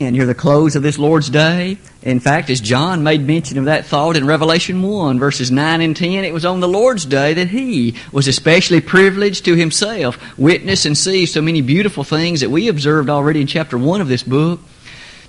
and near the close of this Lord's Day. In fact, as John made mention of that thought in Revelation 1, verses 9 and 10, it was on the Lord's Day that he was especially privileged to himself witness and see so many beautiful things that we observed already in chapter 1 of this book.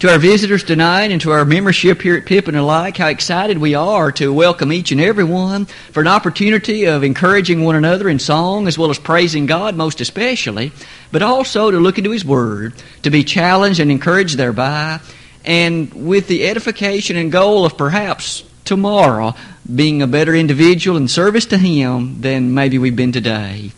To our visitors tonight and to our membership here at Pippin alike, how excited we are to welcome each and every one for an opportunity of encouraging one another in song as well as praising God most especially, but also to look into His Word, to be challenged and encouraged thereby, and with the edification and goal of perhaps tomorrow being a better individual in service to Him than maybe we've been today.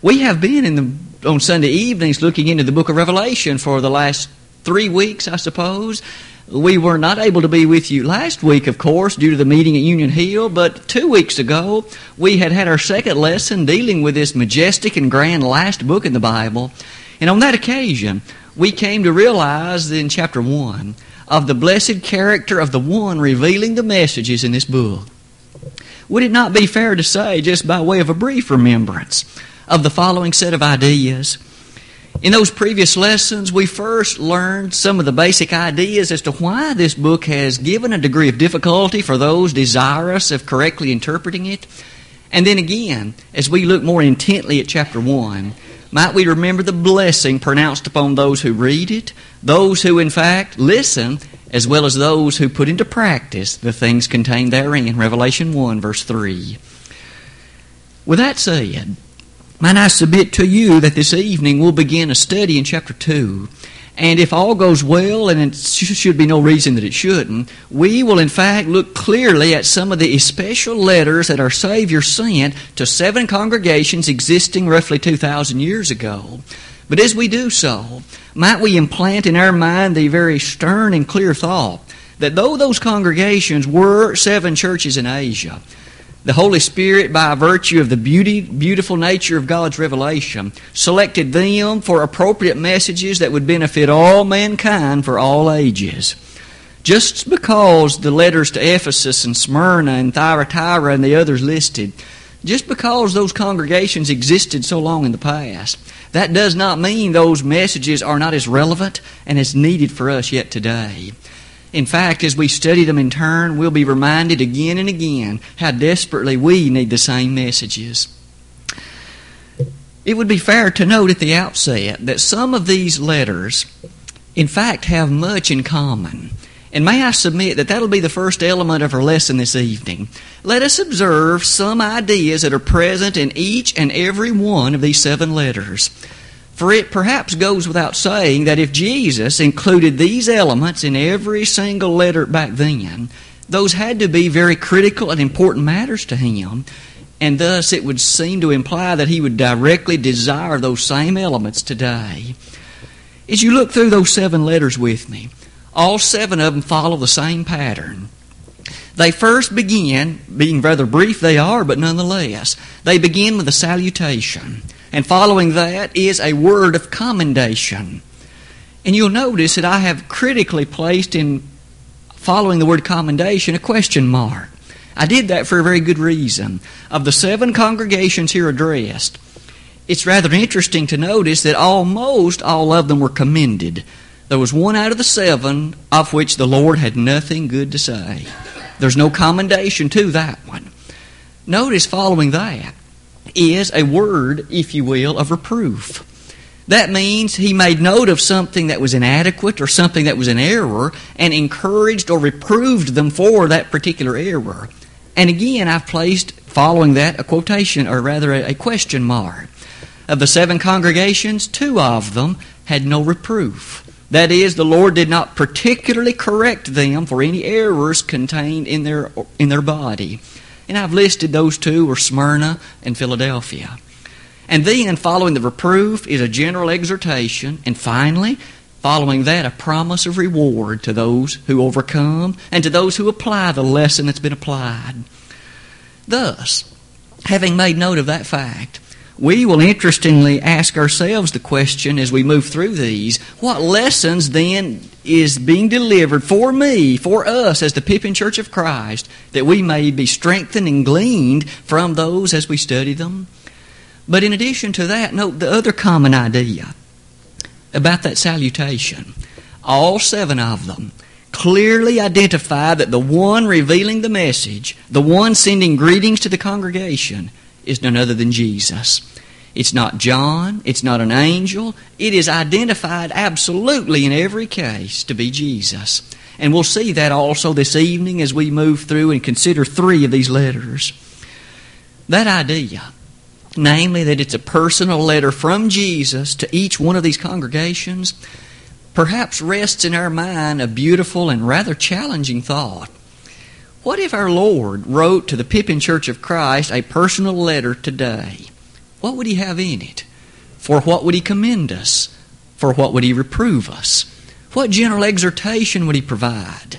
We have been in the, on Sunday evenings looking into the book of Revelation for the last three weeks, I suppose. We were not able to be with you last week, of course, due to the meeting at Union Hill, but two weeks ago we had had our second lesson dealing with this majestic and grand last book in the Bible. And on that occasion, we came to realize in chapter 1 of the blessed character of the one revealing the messages in this book. Would it not be fair to say, just by way of a brief remembrance, of the following set of ideas? In those previous lessons, we first learned some of the basic ideas as to why this book has given a degree of difficulty for those desirous of correctly interpreting it. And then again, as we look more intently at chapter 1, might we remember the blessing pronounced upon those who read it, those who, in fact, listen, as well as those who put into practice the things contained therein. Revelation 1, verse 3. With that said, might I submit to you that this evening we'll begin a study in chapter 2. And if all goes well, and it should be no reason that it shouldn't, we will in fact look clearly at some of the special letters that our Savior sent to seven congregations existing roughly 2,000 years ago. But as we do so, might we implant in our mind the very stern and clear thought that though those congregations were seven churches in Asia, the Holy Spirit, by virtue of the beauty, beautiful nature of God's revelation, selected them for appropriate messages that would benefit all mankind for all ages. Just because the letters to Ephesus and Smyrna and Thyatira and the others listed, just because those congregations existed so long in the past, that does not mean those messages are not as relevant and as needed for us yet today. In fact, as we study them in turn, we'll be reminded again and again how desperately we need the same messages. It would be fair to note at the outset that some of these letters, in fact, have much in common. And may I submit that that'll be the first element of our lesson this evening. Let us observe some ideas that are present in each and every one of these seven letters. For it perhaps goes without saying that if Jesus included these elements in every single letter back then, those had to be very critical and important matters to him, and thus it would seem to imply that he would directly desire those same elements today. As you look through those seven letters with me, all seven of them follow the same pattern. They first begin, being rather brief they are, but nonetheless, they begin with a salutation. And following that is a word of commendation. And you'll notice that I have critically placed in following the word commendation a question mark. I did that for a very good reason. Of the seven congregations here addressed, it's rather interesting to notice that almost all of them were commended. There was one out of the seven of which the Lord had nothing good to say. There's no commendation to that one. Notice following that is a word, if you will, of reproof. That means he made note of something that was inadequate or something that was an error and encouraged or reproved them for that particular error. And again, I've placed following that a quotation, or rather a, question mark. Of the seven congregations, two of them had no reproof. That is, the Lord did not particularly correct them for any errors contained in their, in their body. And I've listed those two were Smyrna and Philadelphia. And then, following the reproof, is a general exhortation. And finally, following that, a promise of reward to those who overcome and to those who apply the lesson that's been applied. Thus, having made note of that fact, we will interestingly ask ourselves the question as we move through these what lessons then is being delivered for me, for us as the Pippin Church of Christ, that we may be strengthened and gleaned from those as we study them? But in addition to that, note the other common idea about that salutation. all seven of them, clearly identify that the one revealing the message, the one sending greetings to the congregation, is none other than Jesus. It's not John, it's not an angel, it is identified absolutely in every case to be Jesus. And we'll see that also this evening as we move through and consider three of these letters. That idea, namely that it's a personal letter from Jesus to each one of these congregations, perhaps rests in our mind a beautiful and rather challenging thought. What if our Lord wrote to the Pippin Church of Christ a personal letter today? What would He have in it? For what would He commend us? For what would He reprove us? What general exhortation would he provide?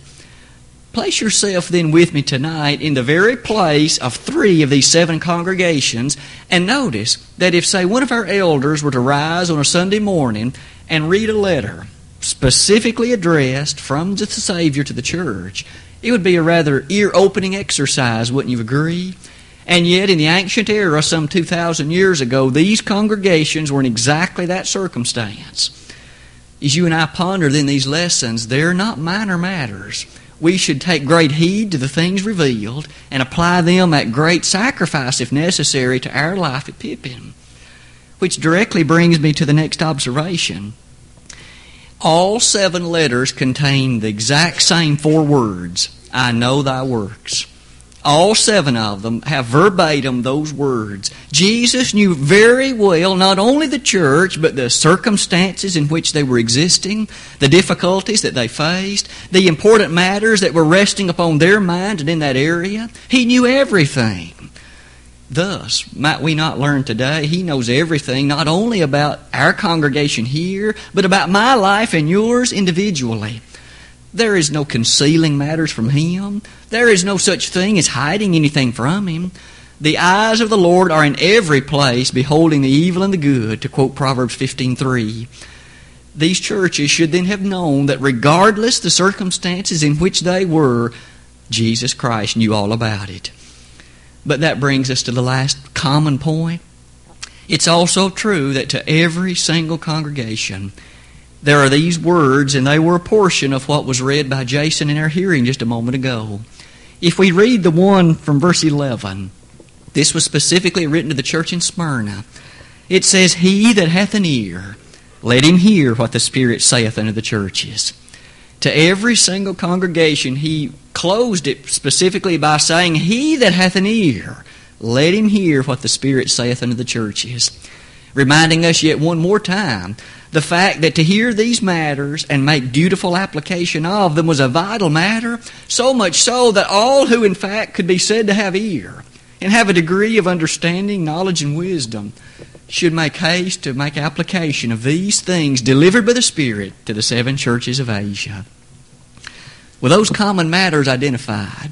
Place yourself then with me tonight in the very place of three of these seven congregations and notice that if, say, one of our elders were to rise on a Sunday morning and read a letter specifically addressed from the Savior to the church, it would be a rather ear opening exercise, wouldn't you agree? And yet, in the ancient era, some 2,000 years ago, these congregations were in exactly that circumstance as you and I ponder then these lessons, they're not minor matters. We should take great heed to the things revealed and apply them at great sacrifice, if necessary, to our life at Pippin. Which directly brings me to the next observation. All seven letters contain the exact same four words I know thy works. All seven of them have verbatim those words. Jesus knew very well not only the church, but the circumstances in which they were existing, the difficulties that they faced, the important matters that were resting upon their mind and in that area. He knew everything. Thus, might we not learn today, He knows everything, not only about our congregation here, but about my life and yours individually. There is no concealing matters from Him. There is no such thing as hiding anything from Him. The eyes of the Lord are in every place, beholding the evil and the good, to quote Proverbs 15.3. These churches should then have known that regardless the circumstances in which they were, Jesus Christ knew all about it. But that brings us to the last common point. It's also true that to every single congregation, there are these words, and they were a portion of what was read by Jason in our hearing just a moment ago. If we read the one from verse 11, this was specifically written to the church in Smyrna. It says, He that hath an ear, let him hear what the Spirit saith unto the churches. To every single congregation, he closed it specifically by saying, He that hath an ear, let him hear what the Spirit saith unto the churches. Reminding us yet one more time the fact that to hear these matters and make dutiful application of them was a vital matter, so much so that all who in fact could be said to have ear and have a degree of understanding, knowledge, and wisdom should make haste to make application of these things delivered by the Spirit to the seven churches of Asia. With those common matters identified,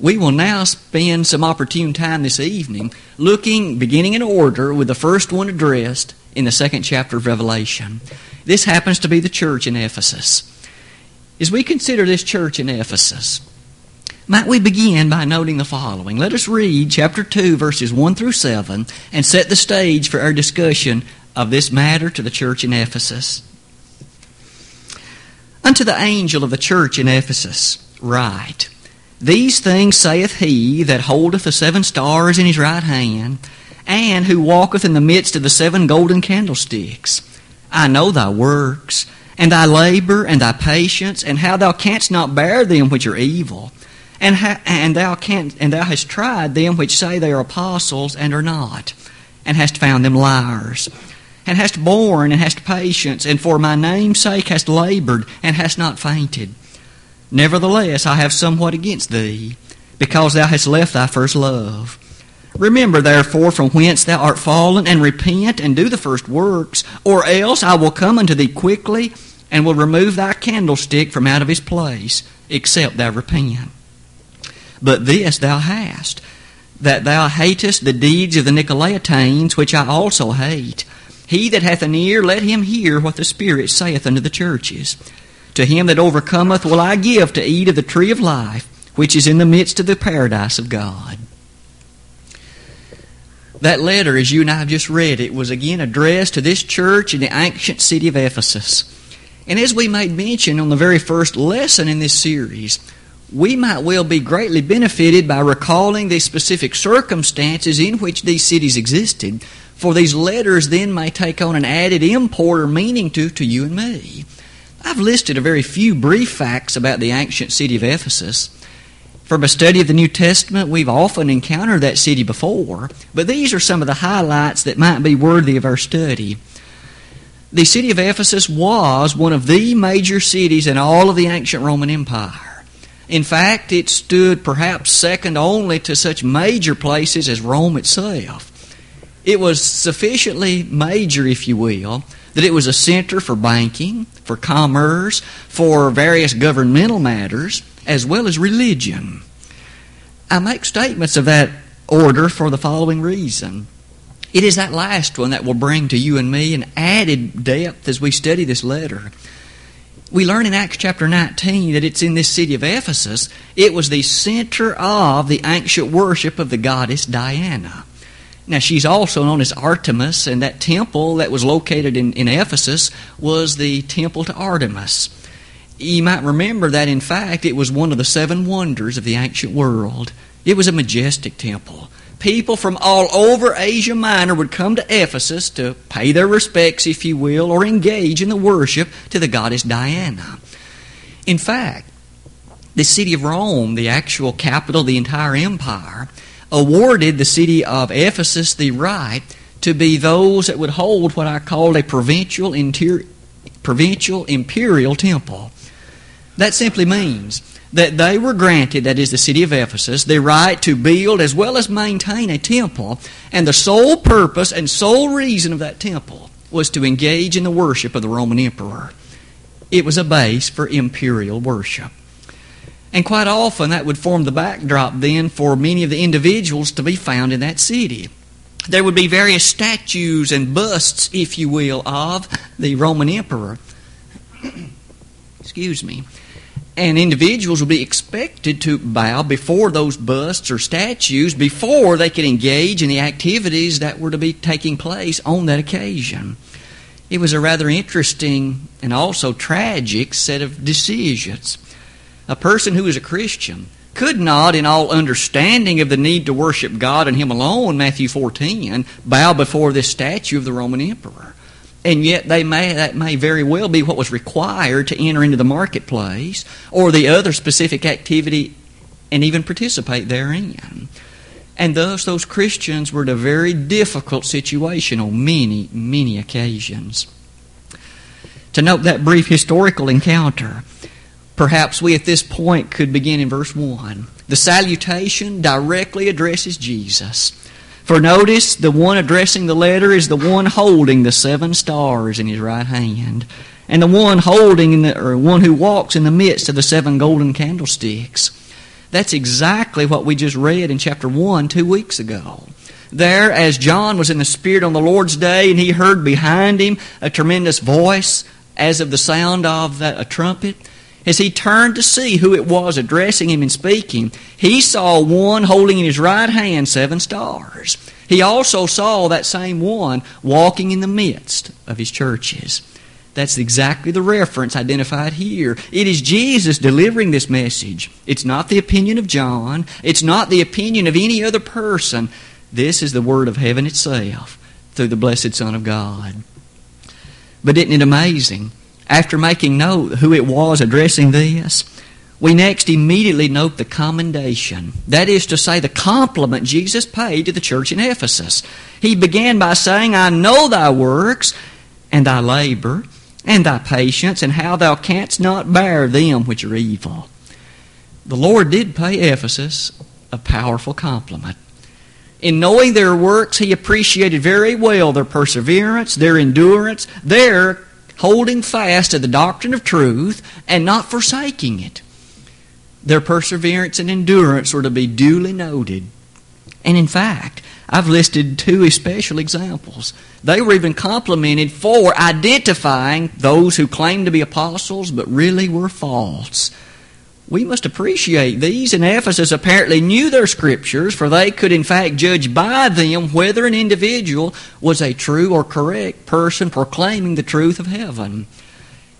we will now spend some opportune time this evening looking, beginning in order, with the first one addressed in the second chapter of Revelation. This happens to be the church in Ephesus. As we consider this church in Ephesus, might we begin by noting the following? Let us read chapter 2, verses 1 through 7, and set the stage for our discussion of this matter to the church in Ephesus. Unto the angel of the church in Ephesus, write These things saith he that holdeth the seven stars in his right hand and who walketh in the midst of the seven golden candlesticks. I know thy works, and thy labor, and thy patience, and how thou canst not bear them which are evil, and, ha- and thou canst, and thou hast tried them which say they are apostles and are not, and hast found them liars, and hast borne and hast patience, and for my name's sake hast labored and hast not fainted. Nevertheless, I have somewhat against thee, because thou hast left thy first love. Remember, therefore, from whence thou art fallen, and repent and do the first works, or else I will come unto thee quickly, and will remove thy candlestick from out of his place, except thou repent. But this thou hast, that thou hatest the deeds of the Nicolaitanes, which I also hate. He that hath an ear, let him hear what the Spirit saith unto the churches. To him that overcometh will I give to eat of the tree of life, which is in the midst of the paradise of God. That letter, as you and I have just read, it was again addressed to this church in the ancient city of Ephesus. And as we made mention on the very first lesson in this series, we might well be greatly benefited by recalling the specific circumstances in which these cities existed, for these letters then may take on an added import or meaning to, to you and me. I've listed a very few brief facts about the ancient city of Ephesus. From a study of the New Testament, we've often encountered that city before, but these are some of the highlights that might be worthy of our study the city of Ephesus was one of the major cities in all of the ancient Roman Empire. In fact, it stood perhaps second only to such major places as Rome itself. It was sufficiently major, if you will, that it was a center for banking, for commerce, for various governmental matters, as well as religion. I make statements of that order for the following reason. It is that last one that will bring to you and me an added depth as we study this letter. We learn in Acts chapter 19 that it's in this city of Ephesus. It was the center of the ancient worship of the goddess Diana. Now, she's also known as Artemis, and that temple that was located in, in Ephesus was the temple to Artemis. You might remember that, in fact, it was one of the seven wonders of the ancient world. It was a majestic temple people from all over Asia Minor would come to Ephesus to pay their respects, if you will, or engage in the worship to the goddess Diana. In fact, the city of Rome, the actual capital of the entire empire, awarded the city of Ephesus the right to be those that would hold what I called a provincial, inter- provincial imperial temple. That simply means that they were granted, that is the city of Ephesus, the right to build as well as maintain a temple, and the sole purpose and sole reason of that temple was to engage in the worship of the Roman emperor. It was a base for imperial worship. And quite often that would form the backdrop then for many of the individuals to be found in that city. There would be various statues and busts, if you will, of the Roman emperor. Excuse me and individuals would be expected to bow before those busts or statues before they could engage in the activities that were to be taking place on that occasion. It was a rather interesting and also tragic set of decisions. A person who is a Christian could not, in all understanding of the need to worship God and Him alone, Matthew 14, bow before this statue of the Roman emperor and yet they may that may very well be what was required to enter into the marketplace or the other specific activity and even participate therein. And thus those Christians were in a very difficult situation on many, many occasions. To note that brief historical encounter, perhaps we at this point could begin in verse 1. The salutation directly addresses Jesus. For notice, the one addressing the letter is the one holding the seven stars in his right hand, and the one holding the, or one who walks in the midst of the seven golden candlesticks. That's exactly what we just read in chapter 1 two weeks ago. There, as John was in the Spirit on the Lord's day, and he heard behind him a tremendous voice as of the sound of a trumpet, as he turned to see who it was addressing him and speaking, he saw one holding in his right hand seven stars. He also saw that same one walking in the midst of his churches. That's exactly the reference identified here. It is Jesus delivering this message. It's not the opinion of John. It's not the opinion of any other person. This is the word of heaven itself through the blessed Son of God. But isn't it amazing? After making note who it was addressing this, we next immediately note the commendation. That is to say, the compliment Jesus paid to the church in Ephesus. He began by saying, I know thy works, and thy labor, and thy patience, and how thou canst not bear them which are evil. The Lord did pay Ephesus a powerful compliment. In knowing their works, he appreciated very well their perseverance, their endurance, their holding fast to the doctrine of truth and not forsaking it. Their perseverance and endurance were to be duly noted. And in fact, I've listed two especial examples. They were even complimented for identifying those who claimed to be apostles but really were false. We must appreciate these, and Ephesus apparently knew their scriptures, for they could in fact judge by them whether an individual was a true or correct person proclaiming the truth of heaven.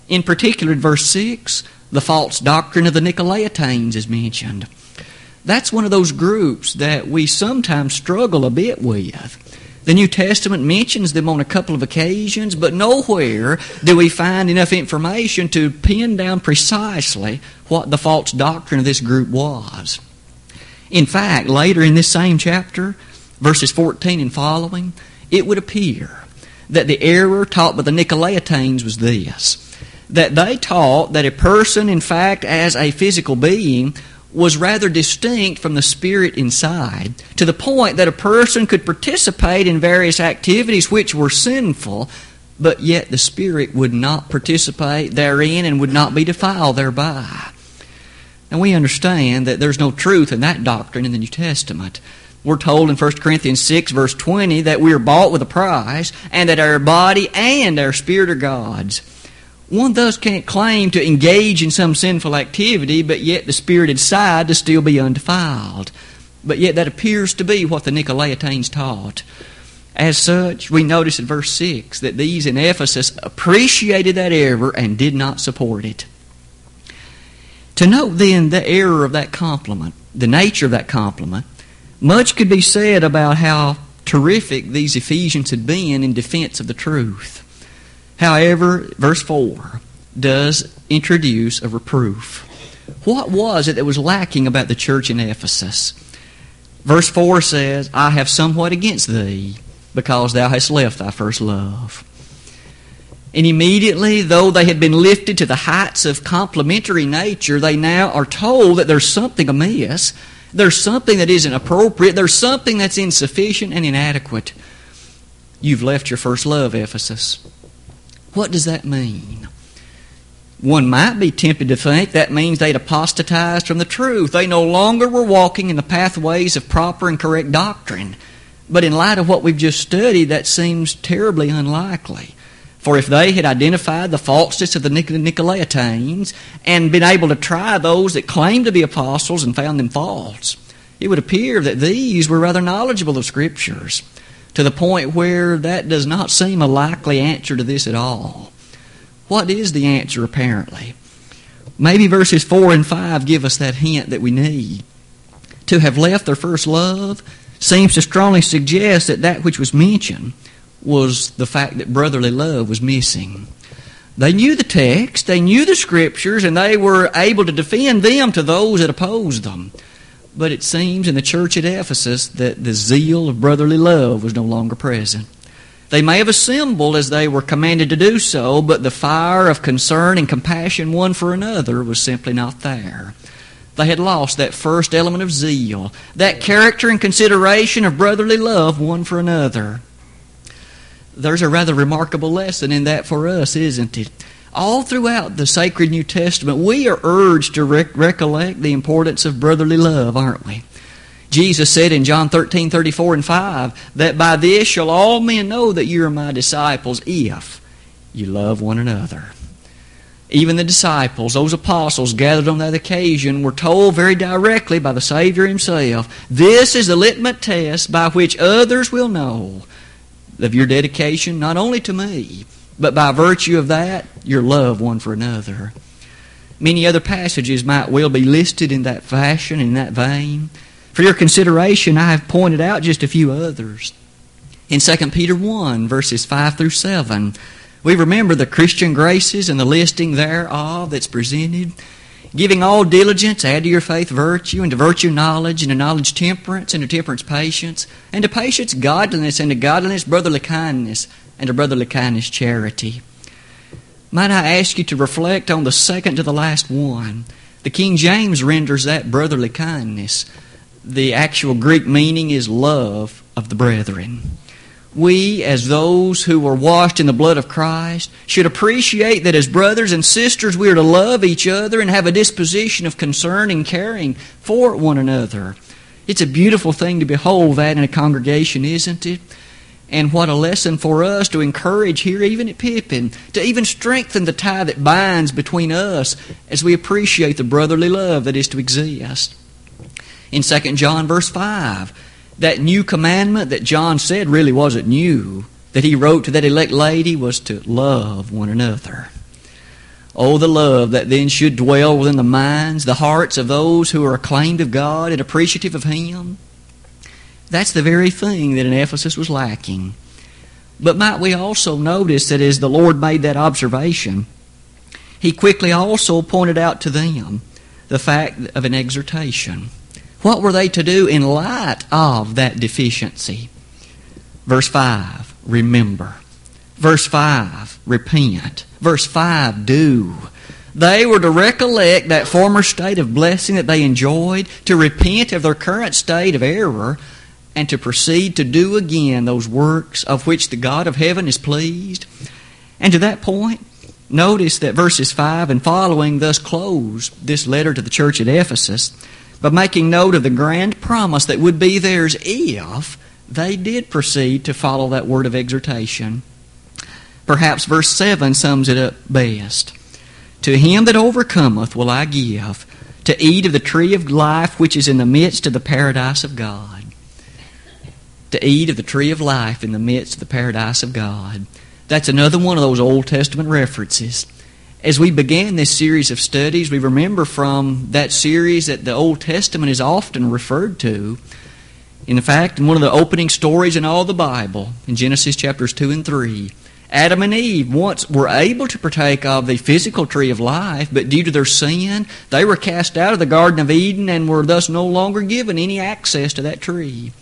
In particular, in verse 6, the false doctrine of the Nicolaitanes is mentioned. That's one of those groups that we sometimes struggle a bit with. The New Testament mentions them on a couple of occasions, but nowhere do we find enough information to pin down precisely what the false doctrine of this group was. In fact, later in this same chapter, verses 14 and following, it would appear that the error taught by the Nicolaitanes was this that they taught that a person, in fact, as a physical being, was rather distinct from the spirit inside, to the point that a person could participate in various activities which were sinful, but yet the spirit would not participate therein and would not be defiled thereby. And we understand that there's no truth in that doctrine in the New Testament. We're told in 1 Corinthians 6, verse 20, that we are bought with a price, and that our body and our spirit are God's. One thus can't claim to engage in some sinful activity, but yet the spirit inside to still be undefiled. But yet that appears to be what the Nicolaitanes taught. As such, we notice in verse 6 that these in Ephesus appreciated that error and did not support it. To note then the error of that compliment, the nature of that compliment, much could be said about how terrific these Ephesians had been in defense of the truth. However, verse 4 does introduce a reproof. What was it that was lacking about the church in Ephesus? Verse 4 says, I have somewhat against thee, because thou hast left thy first love. And immediately, though they had been lifted to the heights of complimentary nature, they now are told that there's something amiss. There's something that isn't appropriate. There's something that's insufficient and inadequate. You've left your first love, Ephesus. What does that mean? One might be tempted to think that means they'd apostatized from the truth. They no longer were walking in the pathways of proper and correct doctrine. But in light of what we've just studied, that seems terribly unlikely. For if they had identified the falseness of the Nicolaitanes and been able to try those that claimed to be apostles and found them false, it would appear that these were rather knowledgeable of Scriptures to the point where that does not seem a likely answer to this at all. What is the answer, apparently? Maybe verses 4 and 5 give us that hint that we need. To have left their first love seems to strongly suggest that that which was mentioned was the fact that brotherly love was missing. They knew the text, they knew the scriptures, and they were able to defend them to those that opposed them. But it seems in the church at Ephesus that the zeal of brotherly love was no longer present. They may have assembled as they were commanded to do so, but the fire of concern and compassion one for another was simply not there. They had lost that first element of zeal, that character and consideration of brotherly love one for another. There's a rather remarkable lesson in that for us, isn't it? All throughout the sacred New Testament, we are urged to rec- recollect the importance of brotherly love, aren't we? Jesus said in John 13, 34 and 5, that by this shall all men know that you are my disciples if you love one another. Even the disciples, those apostles gathered on that occasion, were told very directly by the Savior himself, this is the litmus test by which others will know of your dedication not only to me, but by virtue of that, your love one for another. Many other passages might well be listed in that fashion, in that vein. For your consideration, I have pointed out just a few others. In 2 Peter 1, verses 5 through 7, we remember the Christian graces and the listing thereof that's presented. Giving all diligence, add to your faith virtue, and to virtue knowledge, and to knowledge temperance, and to temperance patience, and to patience godliness, and to godliness brotherly kindness, and to brotherly kindness, charity. Might I ask you to reflect on the second to the last one? The King James renders that brotherly kindness. The actual Greek meaning is love of the brethren. We, as those who were washed in the blood of Christ, should appreciate that as brothers and sisters we are to love each other and have a disposition of concern and caring for one another. It's a beautiful thing to behold that in a congregation, isn't it? And what a lesson for us to encourage here, even at Pippin, to even strengthen the tie that binds between us as we appreciate the brotherly love that is to exist. In 2 John, verse 5, that new commandment that John said really wasn't new, that he wrote to that elect lady was to love one another. Oh, the love that then should dwell within the minds, the hearts of those who are acclaimed of God and appreciative of Him. That's the very thing that in Ephesus was lacking. But might we also notice that as the Lord made that observation, He quickly also pointed out to them the fact of an exhortation. What were they to do in light of that deficiency? Verse 5, remember. Verse 5, repent. Verse 5, do. They were to recollect that former state of blessing that they enjoyed, to repent of their current state of error, and to proceed to do again those works of which the God of heaven is pleased. And to that point, notice that verses 5 and following thus close this letter to the church at Ephesus by making note of the grand promise that would be theirs if they did proceed to follow that word of exhortation. Perhaps verse 7 sums it up best. To him that overcometh will I give to eat of the tree of life which is in the midst of the paradise of God. To eat of the tree of life in the midst of the paradise of God. That's another one of those Old Testament references. As we began this series of studies, we remember from that series that the Old Testament is often referred to. In fact, in one of the opening stories in all the Bible, in Genesis chapters 2 and 3, Adam and Eve once were able to partake of the physical tree of life, but due to their sin, they were cast out of the Garden of Eden and were thus no longer given any access to that tree.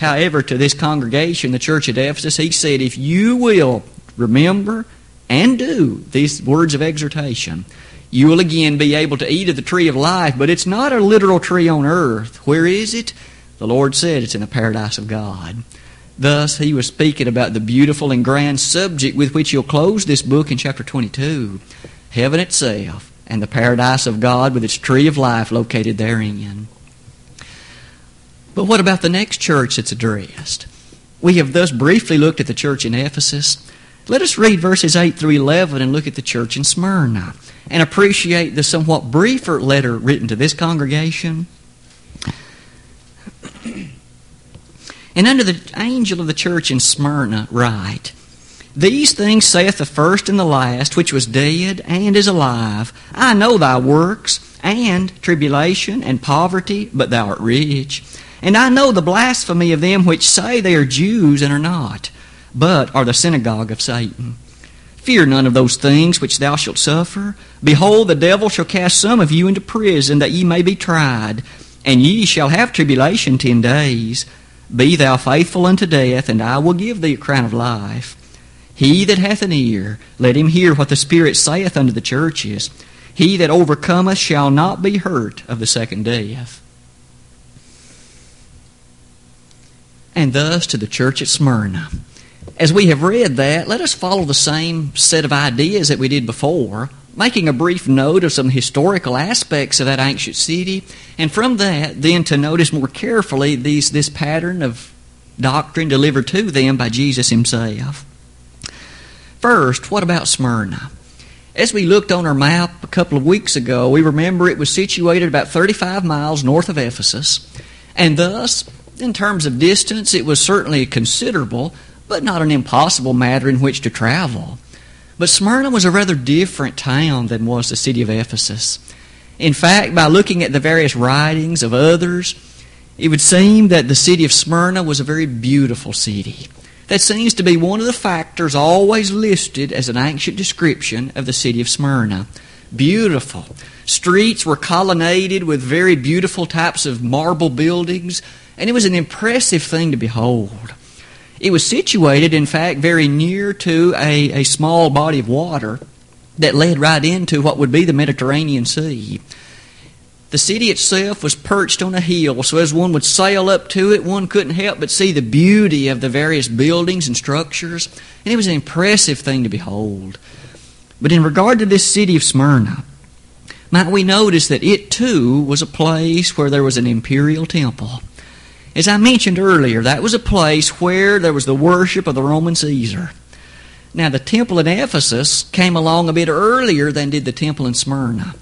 However, to this congregation, the church at Ephesus, he said, If you will remember and do these words of exhortation, you will again be able to eat of the tree of life, but it's not a literal tree on earth. Where is it? The Lord said it's in the paradise of God. Thus, he was speaking about the beautiful and grand subject with which he'll close this book in chapter 22 heaven itself and the paradise of God with its tree of life located therein. But what about the next church that's addressed? We have thus briefly looked at the church in Ephesus. Let us read verses 8 through 11 and look at the church in Smyrna and appreciate the somewhat briefer letter written to this congregation And under the angel of the church in Smyrna write, These things saith the first and the last, which was dead and is alive. I know thy works, and tribulation and poverty, but thou art rich. And I know the blasphemy of them which say they are Jews and are not, but are the synagogue of Satan. Fear none of those things which thou shalt suffer. Behold, the devil shall cast some of you into prison, that ye may be tried. And ye shall have tribulation ten days. Be thou faithful unto death, and I will give thee a crown of life. He that hath an ear, let him hear what the Spirit saith unto the churches. He that overcometh shall not be hurt of the second death. And thus to the church at Smyrna. As we have read that, let us follow the same set of ideas that we did before making a brief note of some historical aspects of that ancient city, and from that, then to notice more carefully these, this pattern of doctrine delivered to them by Jesus himself. First, what about Smyrna? As we looked on our map a couple of weeks ago, we remember it was situated about 35 miles north of Ephesus, and thus, in terms of distance, it was certainly a considerable, but not an impossible matter in which to travel. But Smyrna was a rather different town than was the city of Ephesus. In fact, by looking at the various writings of others, it would seem that the city of Smyrna was a very beautiful city. That seems to be one of the factors always listed as an ancient description of the city of Smyrna. Beautiful. Streets were colonnaded with very beautiful types of marble buildings, and it was an impressive thing to behold. It was situated, in fact, very near to a, a small body of water that led right into what would be the Mediterranean Sea. The city itself was perched on a hill, so as one would sail up to it, one couldn't help but see the beauty of the various buildings and structures, and it was an impressive thing to behold. But in regard to this city of Smyrna, might we notice that it too was a place where there was an imperial temple. As I mentioned earlier, that was a place where there was the worship of the Roman Caesar. Now, the temple in Ephesus came along a bit earlier than did the temple in Smyrna.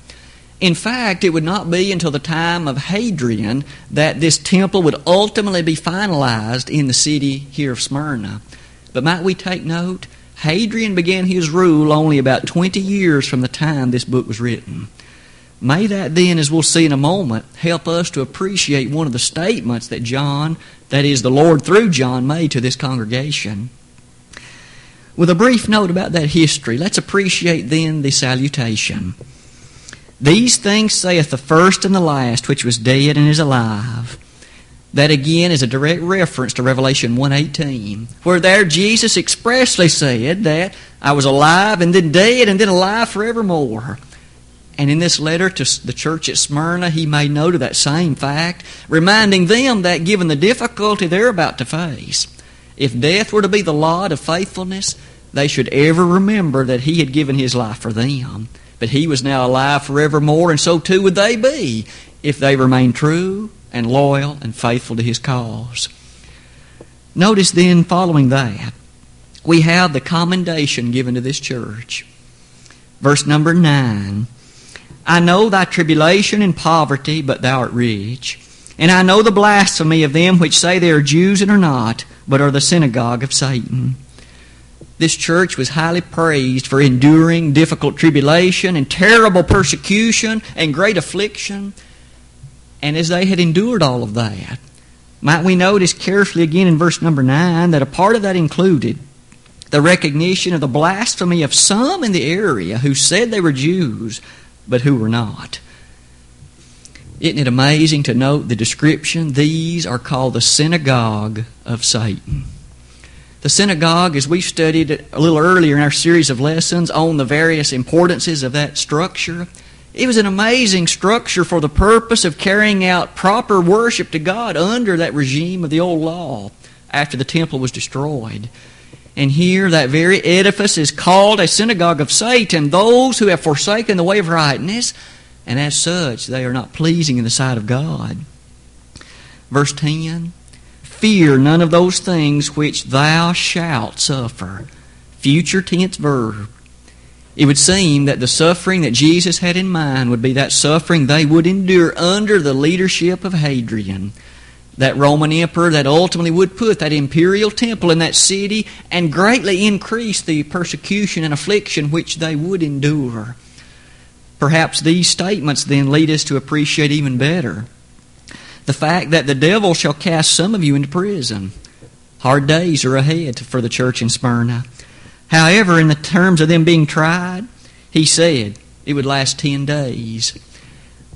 In fact, it would not be until the time of Hadrian that this temple would ultimately be finalized in the city here of Smyrna. But might we take note? Hadrian began his rule only about 20 years from the time this book was written. May that then, as we'll see in a moment, help us to appreciate one of the statements that John, that is, the Lord through John, made to this congregation. With a brief note about that history, let's appreciate then the salutation. These things saith the first and the last, which was dead and is alive. That again is a direct reference to Revelation 1:18, where there Jesus expressly said that I was alive and then dead and then alive forevermore. And in this letter to the church at Smyrna, he made note of that same fact, reminding them that given the difficulty they're about to face, if death were to be the lot of faithfulness, they should ever remember that he had given his life for them. But he was now alive forevermore, and so too would they be if they remained true and loyal and faithful to his cause. Notice then, following that, we have the commendation given to this church. Verse number 9 I know thy tribulation and poverty, but thou art rich. And I know the blasphemy of them which say they are Jews and are not, but are the synagogue of Satan. This church was highly praised for enduring difficult tribulation and terrible persecution and great affliction. And as they had endured all of that, might we notice carefully again in verse number 9 that a part of that included the recognition of the blasphemy of some in the area who said they were Jews but who were not. Isn't it amazing to note the description? These are called the synagogue of Satan. The synagogue, as we studied a little earlier in our series of lessons on the various importances of that structure, it was an amazing structure for the purpose of carrying out proper worship to God under that regime of the old law after the temple was destroyed. And here, that very edifice is called a synagogue of Satan, those who have forsaken the way of rightness, and as such, they are not pleasing in the sight of God. Verse 10 Fear none of those things which thou shalt suffer. Future tense verb. It would seem that the suffering that Jesus had in mind would be that suffering they would endure under the leadership of Hadrian that Roman emperor that ultimately would put that imperial temple in that city and greatly increase the persecution and affliction which they would endure. Perhaps these statements then lead us to appreciate even better the fact that the devil shall cast some of you into prison. Hard days are ahead for the church in Smyrna. However, in the terms of them being tried, he said it would last 10 days.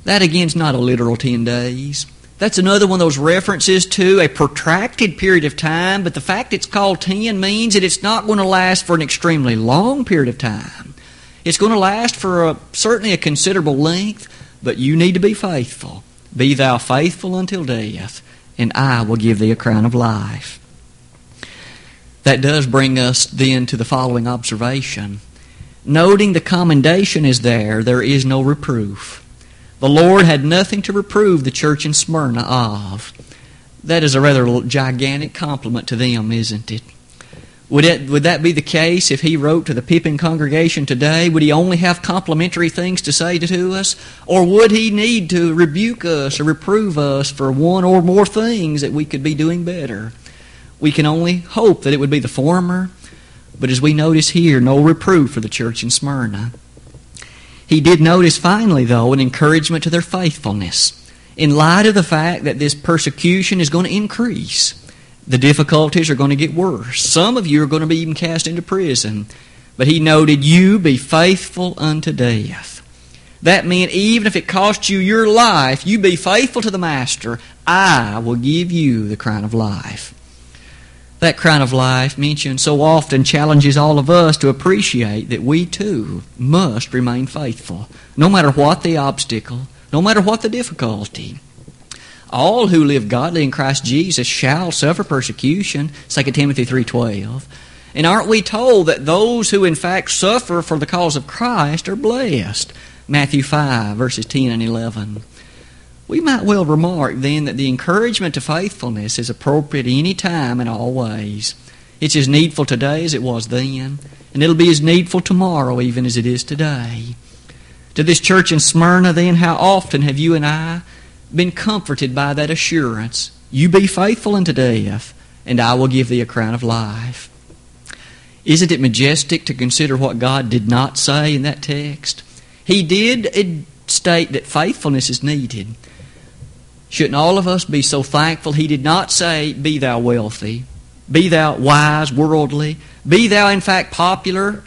That again is not a literal 10 days. That's another one of those references to a protracted period of time, but the fact it's called 10 means that it's not going to last for an extremely long period of time. It's going to last for a, certainly a considerable length, but you need to be faithful. Be thou faithful until death, and I will give thee a crown of life. That does bring us then to the following observation. Noting the commendation is there, there is no reproof. The Lord had nothing to reprove the church in Smyrna of. That is a rather gigantic compliment to them, isn't it? Would, it, would that be the case if he wrote to the Pippin congregation today? Would he only have complimentary things to say to us? Or would he need to rebuke us or reprove us for one or more things that we could be doing better? We can only hope that it would be the former. But as we notice here, no reproof for the church in Smyrna. He did notice finally, though, an encouragement to their faithfulness. In light of the fact that this persecution is going to increase, the difficulties are going to get worse. Some of you are going to be even cast into prison. But he noted, You be faithful unto death. That meant even if it cost you your life, you be faithful to the Master, I will give you the crown of life. That kind of life, mentioned so often, challenges all of us to appreciate that we too must remain faithful, no matter what the obstacle, no matter what the difficulty. All who live godly in Christ Jesus shall suffer persecution, 2 Timothy 3.12. And aren't we told that those who in fact suffer for the cause of Christ are blessed? Matthew 5, verses 10 and 11. We might well remark then that the encouragement to faithfulness is appropriate any time and all ways. It's as needful today as it was then, and it'll be as needful tomorrow even as it is today. To this church in Smyrna, then, how often have you and I been comforted by that assurance? You be faithful unto death, and I will give thee a crown of life. Isn't it majestic to consider what God did not say in that text? He did state that faithfulness is needed. Shouldn't all of us be so thankful He did not say, Be thou wealthy, be thou wise, worldly, be thou in fact popular?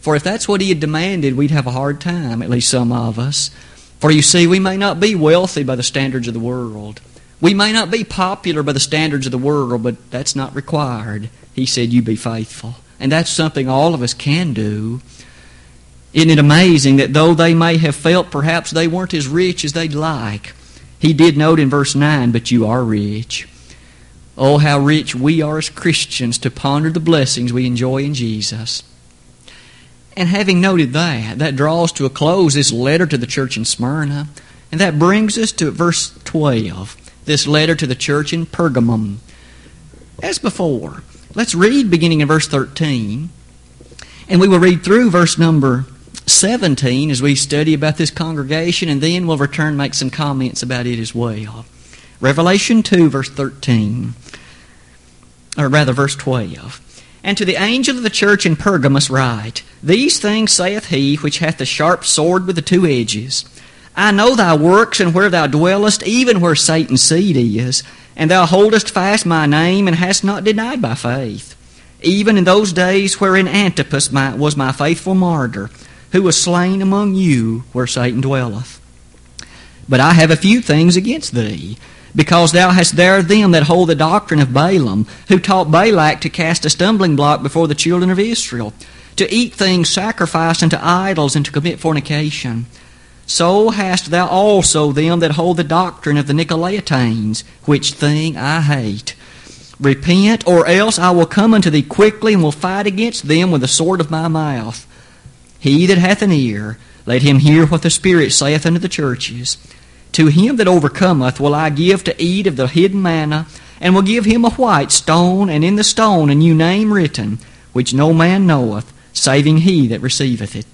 For if that's what He had demanded, we'd have a hard time, at least some of us. For you see, we may not be wealthy by the standards of the world. We may not be popular by the standards of the world, but that's not required. He said, You be faithful. And that's something all of us can do. Isn't it amazing that though they may have felt perhaps they weren't as rich as they'd like, he did note in verse 9, but you are rich. Oh, how rich we are as Christians to ponder the blessings we enjoy in Jesus. And having noted that, that draws to a close this letter to the church in Smyrna. And that brings us to verse 12, this letter to the church in Pergamum. As before, let's read beginning in verse 13. And we will read through verse number 17 as we study about this congregation, and then we'll return make some comments about it as well. Revelation 2, verse 13, or rather, verse 12. And to the angel of the church in Pergamos write, These things saith he which hath the sharp sword with the two edges. I know thy works and where thou dwellest, even where Satan's seed is, and thou holdest fast my name and hast not denied my faith. Even in those days wherein Antipas was my faithful martyr, who was slain among you where Satan dwelleth. But I have a few things against thee because thou hast there them that hold the doctrine of Balaam, who taught Balak to cast a stumbling block before the children of Israel, to eat things sacrificed unto idols, and to commit fornication. So hast thou also them that hold the doctrine of the Nicolaitanes, which thing I hate. Repent, or else I will come unto thee quickly, and will fight against them with the sword of my mouth. He that hath an ear, let him hear what the Spirit saith unto the churches. To him that overcometh will I give to eat of the hidden manna, and will give him a white stone, and in the stone a new name written, which no man knoweth, saving he that receiveth it.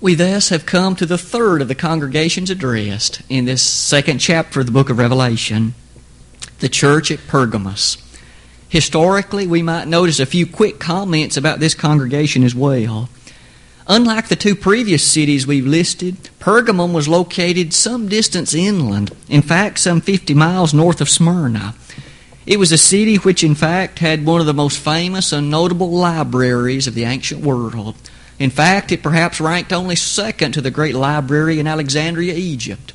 We thus have come to the third of the congregations addressed in this second chapter of the book of Revelation, the church at Pergamos. Historically, we might notice a few quick comments about this congregation as well. Unlike the two previous cities we've listed, Pergamum was located some distance inland, in fact, some 50 miles north of Smyrna. It was a city which, in fact, had one of the most famous and notable libraries of the ancient world. In fact, it perhaps ranked only second to the great library in Alexandria, Egypt.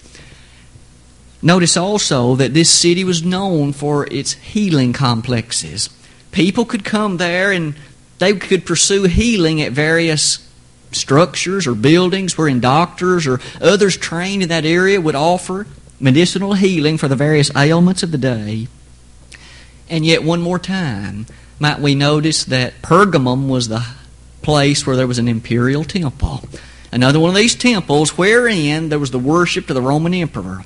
Notice also that this city was known for its healing complexes. People could come there and they could pursue healing at various structures or buildings wherein doctors or others trained in that area would offer medicinal healing for the various ailments of the day. And yet, one more time, might we notice that Pergamum was the place where there was an imperial temple. Another one of these temples wherein there was the worship to the Roman emperor.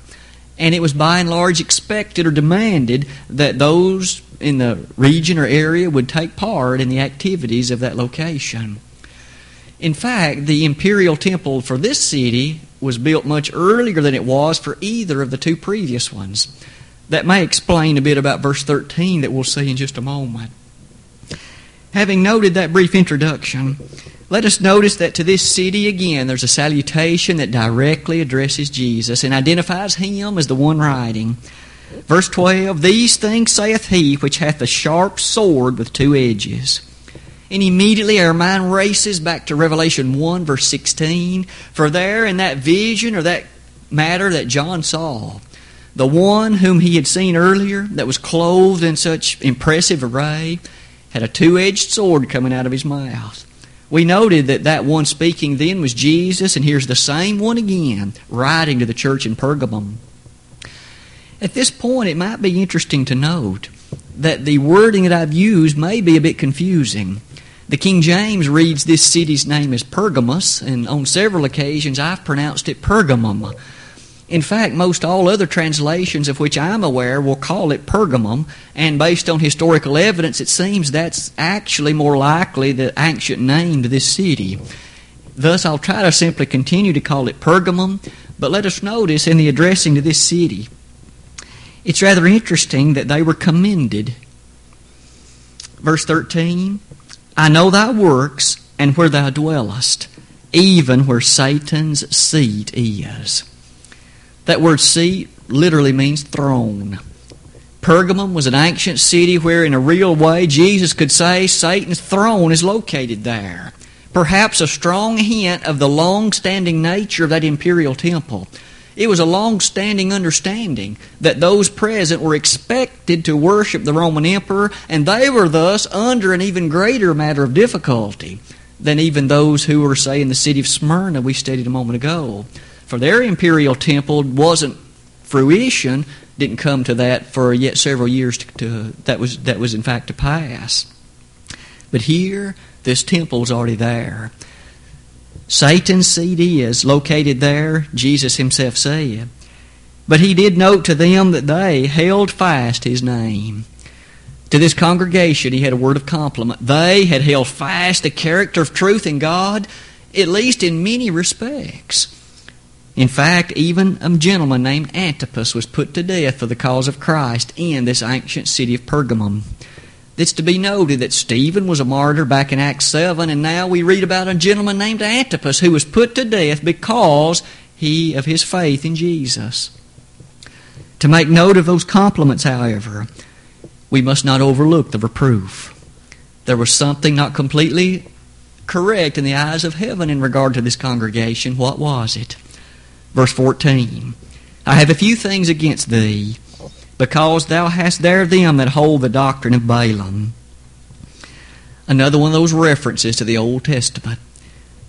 And it was by and large expected or demanded that those in the region or area would take part in the activities of that location. In fact, the imperial temple for this city was built much earlier than it was for either of the two previous ones. That may explain a bit about verse 13 that we'll see in just a moment. Having noted that brief introduction, let us notice that to this city again there's a salutation that directly addresses Jesus and identifies him as the one writing. Verse 12 These things saith he which hath a sharp sword with two edges. And immediately our mind races back to Revelation 1, verse 16. For there, in that vision or that matter that John saw, the one whom he had seen earlier, that was clothed in such impressive array, had a two edged sword coming out of his mouth. We noted that that one speaking then was Jesus, and here's the same one again, writing to the church in Pergamum. At this point, it might be interesting to note that the wording that I've used may be a bit confusing. The King James reads this city's name as Pergamos, and on several occasions I've pronounced it Pergamum. In fact, most all other translations of which I'm aware will call it Pergamum, and based on historical evidence, it seems that's actually more likely the ancient name to this city. Thus, I'll try to simply continue to call it Pergamum, but let us notice in the addressing to this city, it's rather interesting that they were commended Verse 13 I know thy works and where thou dwellest, even where Satan's seat is. That word seat literally means throne. Pergamum was an ancient city where, in a real way, Jesus could say Satan's throne is located there. Perhaps a strong hint of the long standing nature of that imperial temple. It was a long standing understanding that those present were expected to worship the Roman emperor, and they were thus under an even greater matter of difficulty than even those who were, say, in the city of Smyrna we studied a moment ago. For their imperial temple wasn't fruition, didn't come to that for yet several years to, to, that was that was in fact to pass. But here, this temple's already there. Satan's seat is located there, Jesus himself said. But he did note to them that they held fast his name. To this congregation, he had a word of compliment. They had held fast the character of truth in God, at least in many respects. In fact, even a gentleman named Antipas was put to death for the cause of Christ in this ancient city of Pergamum. It's to be noted that Stephen was a martyr back in Acts 7, and now we read about a gentleman named Antipas who was put to death because he of his faith in Jesus. To make note of those compliments, however, we must not overlook the reproof. There was something not completely correct in the eyes of heaven in regard to this congregation. What was it? Verse 14 I have a few things against thee, because thou hast there them that hold the doctrine of Balaam. Another one of those references to the Old Testament.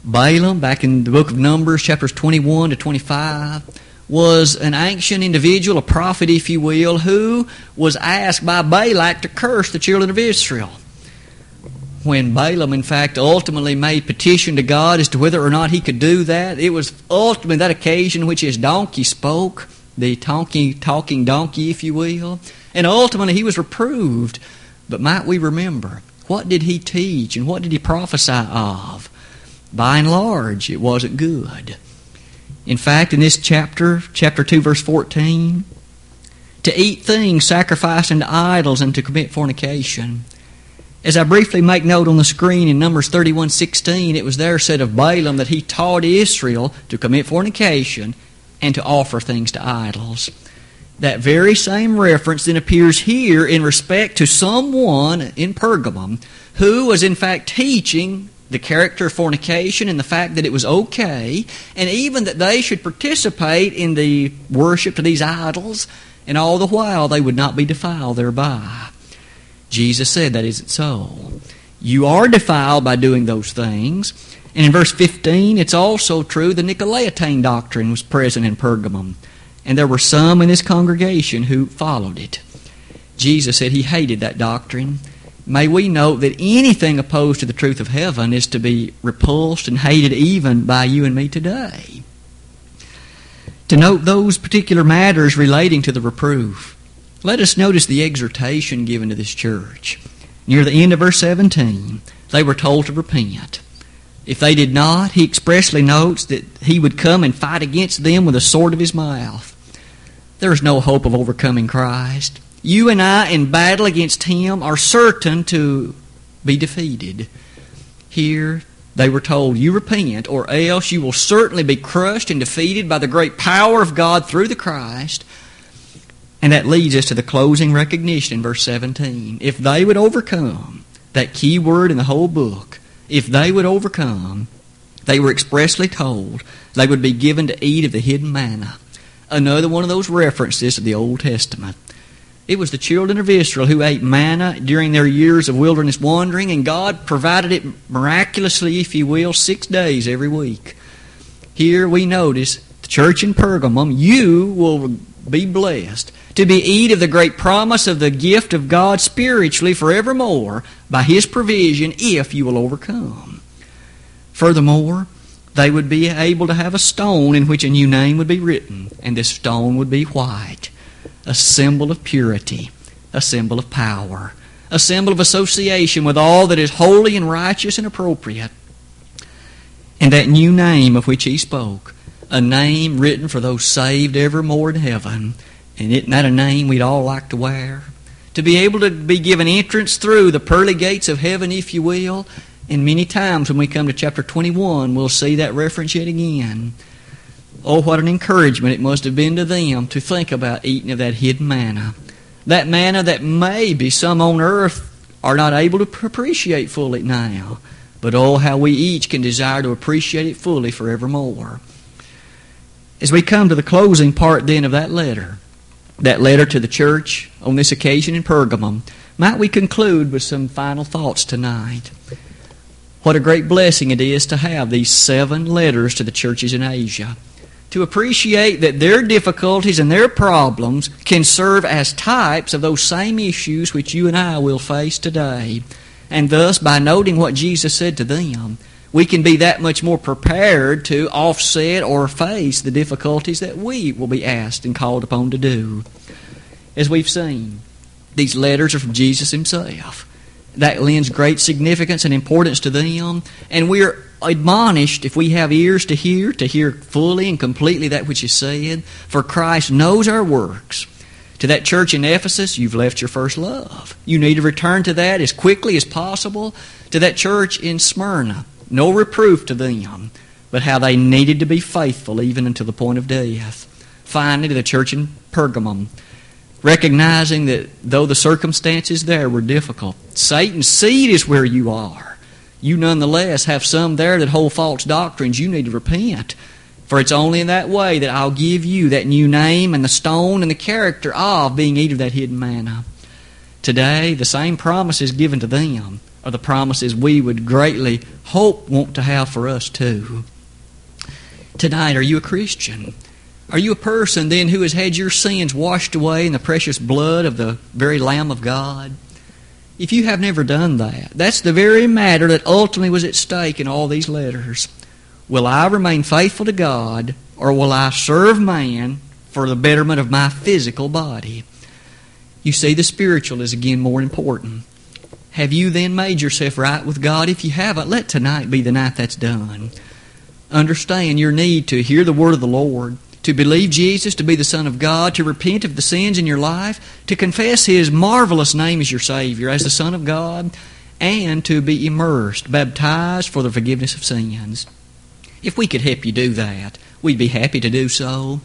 Balaam, back in the book of Numbers, chapters 21 to 25, was an ancient individual, a prophet, if you will, who was asked by Balak to curse the children of Israel. When Balaam, in fact, ultimately made petition to God as to whether or not he could do that, it was ultimately that occasion which his donkey spoke, the talking, talking donkey, if you will, and ultimately he was reproved. But might we remember, what did he teach and what did he prophesy of? By and large, it wasn't good. In fact, in this chapter, chapter 2, verse 14, to eat things sacrificed unto idols and to commit fornication. As I briefly make note on the screen in Numbers 31:16, it was there said of Balaam that he taught Israel to commit fornication and to offer things to idols. That very same reference then appears here in respect to someone in Pergamum who was in fact teaching the character of fornication and the fact that it was okay, and even that they should participate in the worship to these idols, and all the while they would not be defiled thereby. Jesus said that isn't so. You are defiled by doing those things. And in verse 15, it's also true the Nicolaitan doctrine was present in Pergamum, and there were some in this congregation who followed it. Jesus said he hated that doctrine may we note that anything opposed to the truth of heaven is to be repulsed and hated even by you and me today. To note those particular matters relating to the reproof, let us notice the exhortation given to this church. Near the end of verse 17, they were told to repent. If they did not, he expressly notes that he would come and fight against them with the sword of his mouth. There is no hope of overcoming Christ you and I in battle against him are certain to be defeated. Here, they were told, You repent, or else you will certainly be crushed and defeated by the great power of God through the Christ. And that leads us to the closing recognition in verse 17. If they would overcome, that key word in the whole book, if they would overcome, they were expressly told they would be given to eat of the hidden manna. Another one of those references to the Old Testament. It was the children of Israel who ate manna during their years of wilderness wandering, and God provided it miraculously, if you will, six days every week. Here we notice the church in Pergamum, you will be blessed to be eat of the great promise of the gift of God spiritually forevermore by His provision if you will overcome. Furthermore, they would be able to have a stone in which a new name would be written, and this stone would be white a symbol of purity, a symbol of power, a symbol of association with all that is holy and righteous and appropriate. And that new name of which he spoke, a name written for those saved evermore in heaven. And isn't that a name we'd all like to wear? to be able to be given entrance through the pearly gates of heaven, if you will. And many times when we come to chapter 21, we'll see that reference yet again. Oh, what an encouragement it must have been to them to think about eating of that hidden manna. That manna that maybe some on earth are not able to appreciate fully now. But oh, how we each can desire to appreciate it fully forevermore. As we come to the closing part then of that letter, that letter to the church on this occasion in Pergamum, might we conclude with some final thoughts tonight? What a great blessing it is to have these seven letters to the churches in Asia. To appreciate that their difficulties and their problems can serve as types of those same issues which you and I will face today. And thus, by noting what Jesus said to them, we can be that much more prepared to offset or face the difficulties that we will be asked and called upon to do. As we've seen, these letters are from Jesus Himself. That lends great significance and importance to them, and we're admonished, if we have ears to hear, to hear fully and completely that which is said, for Christ knows our works. To that church in Ephesus, you've left your first love. You need to return to that as quickly as possible. To that church in Smyrna, no reproof to them, but how they needed to be faithful even until the point of death. Finally, to the church in Pergamum, recognizing that though the circumstances there were difficult, Satan's seed is where you are. You nonetheless have some there that hold false doctrines. You need to repent. For it's only in that way that I'll give you that new name and the stone and the character of being eaten of that hidden manna. Today, the same promise is given to them are the promises we would greatly hope want to have for us too. Tonight, are you a Christian? Are you a person then who has had your sins washed away in the precious blood of the very Lamb of God? If you have never done that, that's the very matter that ultimately was at stake in all these letters. Will I remain faithful to God, or will I serve man for the betterment of my physical body? You see, the spiritual is again more important. Have you then made yourself right with God? If you haven't, let tonight be the night that's done. Understand your need to hear the word of the Lord to believe Jesus to be the Son of God, to repent of the sins in your life, to confess His marvelous name as your Savior, as the Son of God, and to be immersed, baptized for the forgiveness of sins. If we could help you do that, we'd be happy to do so.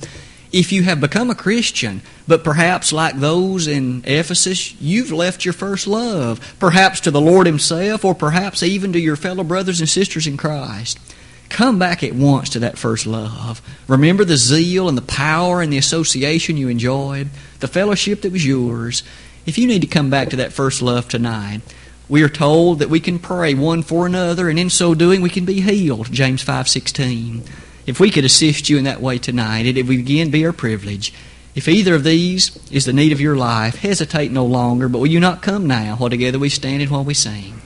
If you have become a Christian, but perhaps like those in Ephesus, you've left your first love, perhaps to the Lord Himself, or perhaps even to your fellow brothers and sisters in Christ Come back at once to that first love. Remember the zeal and the power and the association you enjoyed, the fellowship that was yours. If you need to come back to that first love tonight, we are told that we can pray one for another, and in so doing, we can be healed. James five sixteen. If we could assist you in that way tonight, it would again be our privilege. If either of these is the need of your life, hesitate no longer, but will you not come now while together we stand and while we sing?